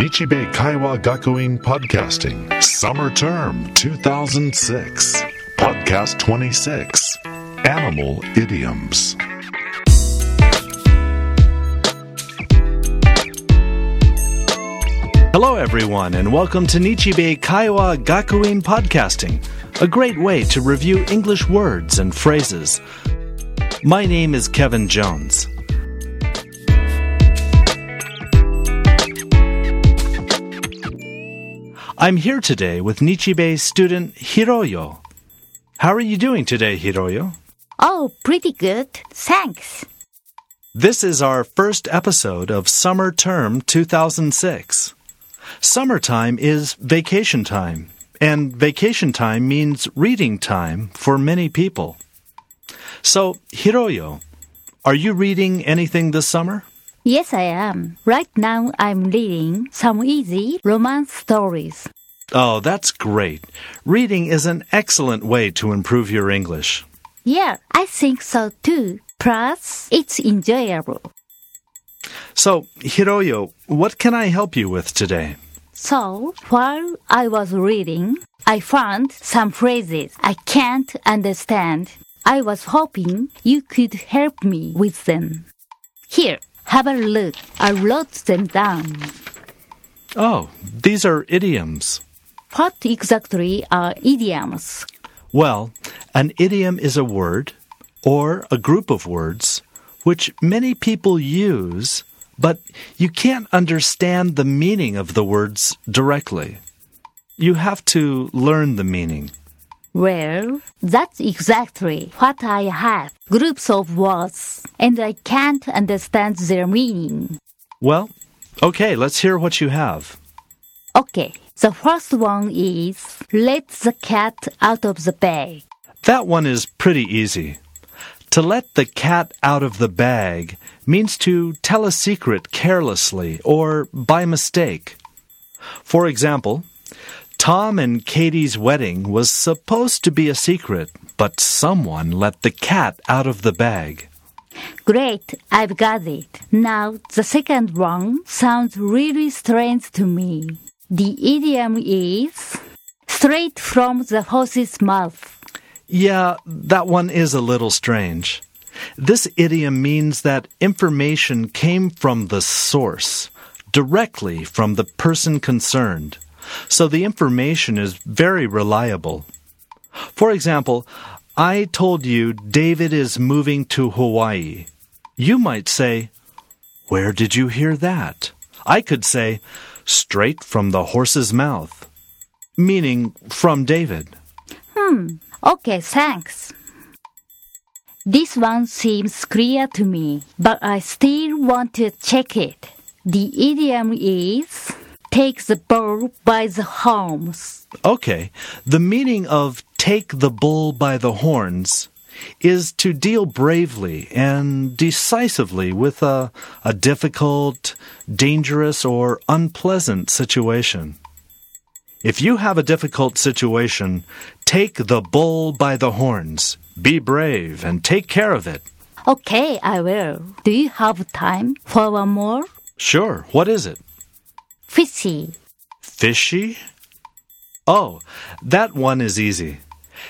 Nichibei Kaiwa Gakuin Podcasting, Summer Term 2006, Podcast 26, Animal Idioms. Hello, everyone, and welcome to Nichibei Kaiwa Gakuin Podcasting, a great way to review English words and phrases. My name is Kevin Jones. I'm here today with Nichibei student Hiroyo. How are you doing today, Hiroyo? Oh, pretty good. Thanks. This is our first episode of Summer Term 2006. Summertime is vacation time, and vacation time means reading time for many people. So, Hiroyo, are you reading anything this summer? Yes, I am. Right now, I'm reading some easy romance stories. Oh, that's great. Reading is an excellent way to improve your English. Yeah, I think so too. Plus, it's enjoyable. So, Hiroyo, what can I help you with today? So, while I was reading, I found some phrases I can't understand. I was hoping you could help me with them. Here, have a look. I wrote them down. Oh, these are idioms. What exactly are idioms? Well, an idiom is a word or a group of words which many people use, but you can't understand the meaning of the words directly. You have to learn the meaning. Well, that's exactly what I have. Groups of words, and I can't understand their meaning. Well, okay, let's hear what you have. Okay, the first one is let the cat out of the bag. That one is pretty easy. To let the cat out of the bag means to tell a secret carelessly or by mistake. For example, Tom and Katie's wedding was supposed to be a secret, but someone let the cat out of the bag. Great, I've got it. Now, the second one sounds really strange to me. The idiom is straight from the horse's mouth. Yeah, that one is a little strange. This idiom means that information came from the source, directly from the person concerned. So the information is very reliable. For example, I told you David is moving to Hawaii. You might say, Where did you hear that? I could say, Straight from the horse's mouth, meaning from David. Hmm, okay, thanks. This one seems clear to me, but I still want to check it. The idiom is take the bull by the horns. Okay, the meaning of take the bull by the horns is to deal bravely and decisively with a, a difficult, dangerous, or unpleasant situation. If you have a difficult situation, take the bull by the horns. Be brave and take care of it. Okay, I will. Do you have time for one more? Sure, what is it? Fishy. Fishy? Oh, that one is easy.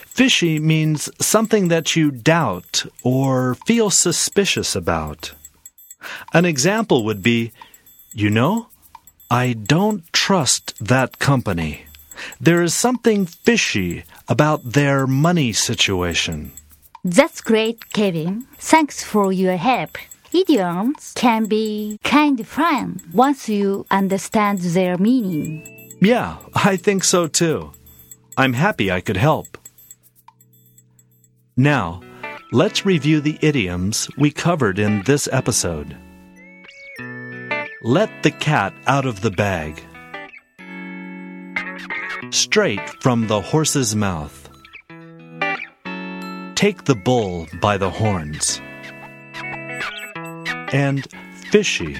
Fishy means something that you doubt or feel suspicious about. An example would be, you know, I don't trust that company. There is something fishy about their money situation. That's great, Kevin. Thanks for your help. Idioms can be kind fun once you understand their meaning. Yeah, I think so too. I'm happy I could help. Now, let's review the idioms we covered in this episode. Let the cat out of the bag. Straight from the horse's mouth. Take the bull by the horns. And fishy.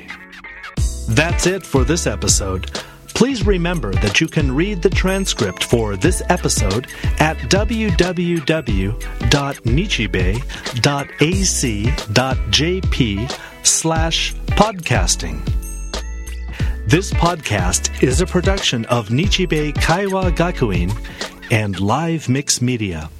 That's it for this episode. Please remember that you can read the transcript for this episode at www.nichibei.ac.jp slash podcasting. This podcast is a production of Nichibei Kaiwa Gakuin and Live Mix Media.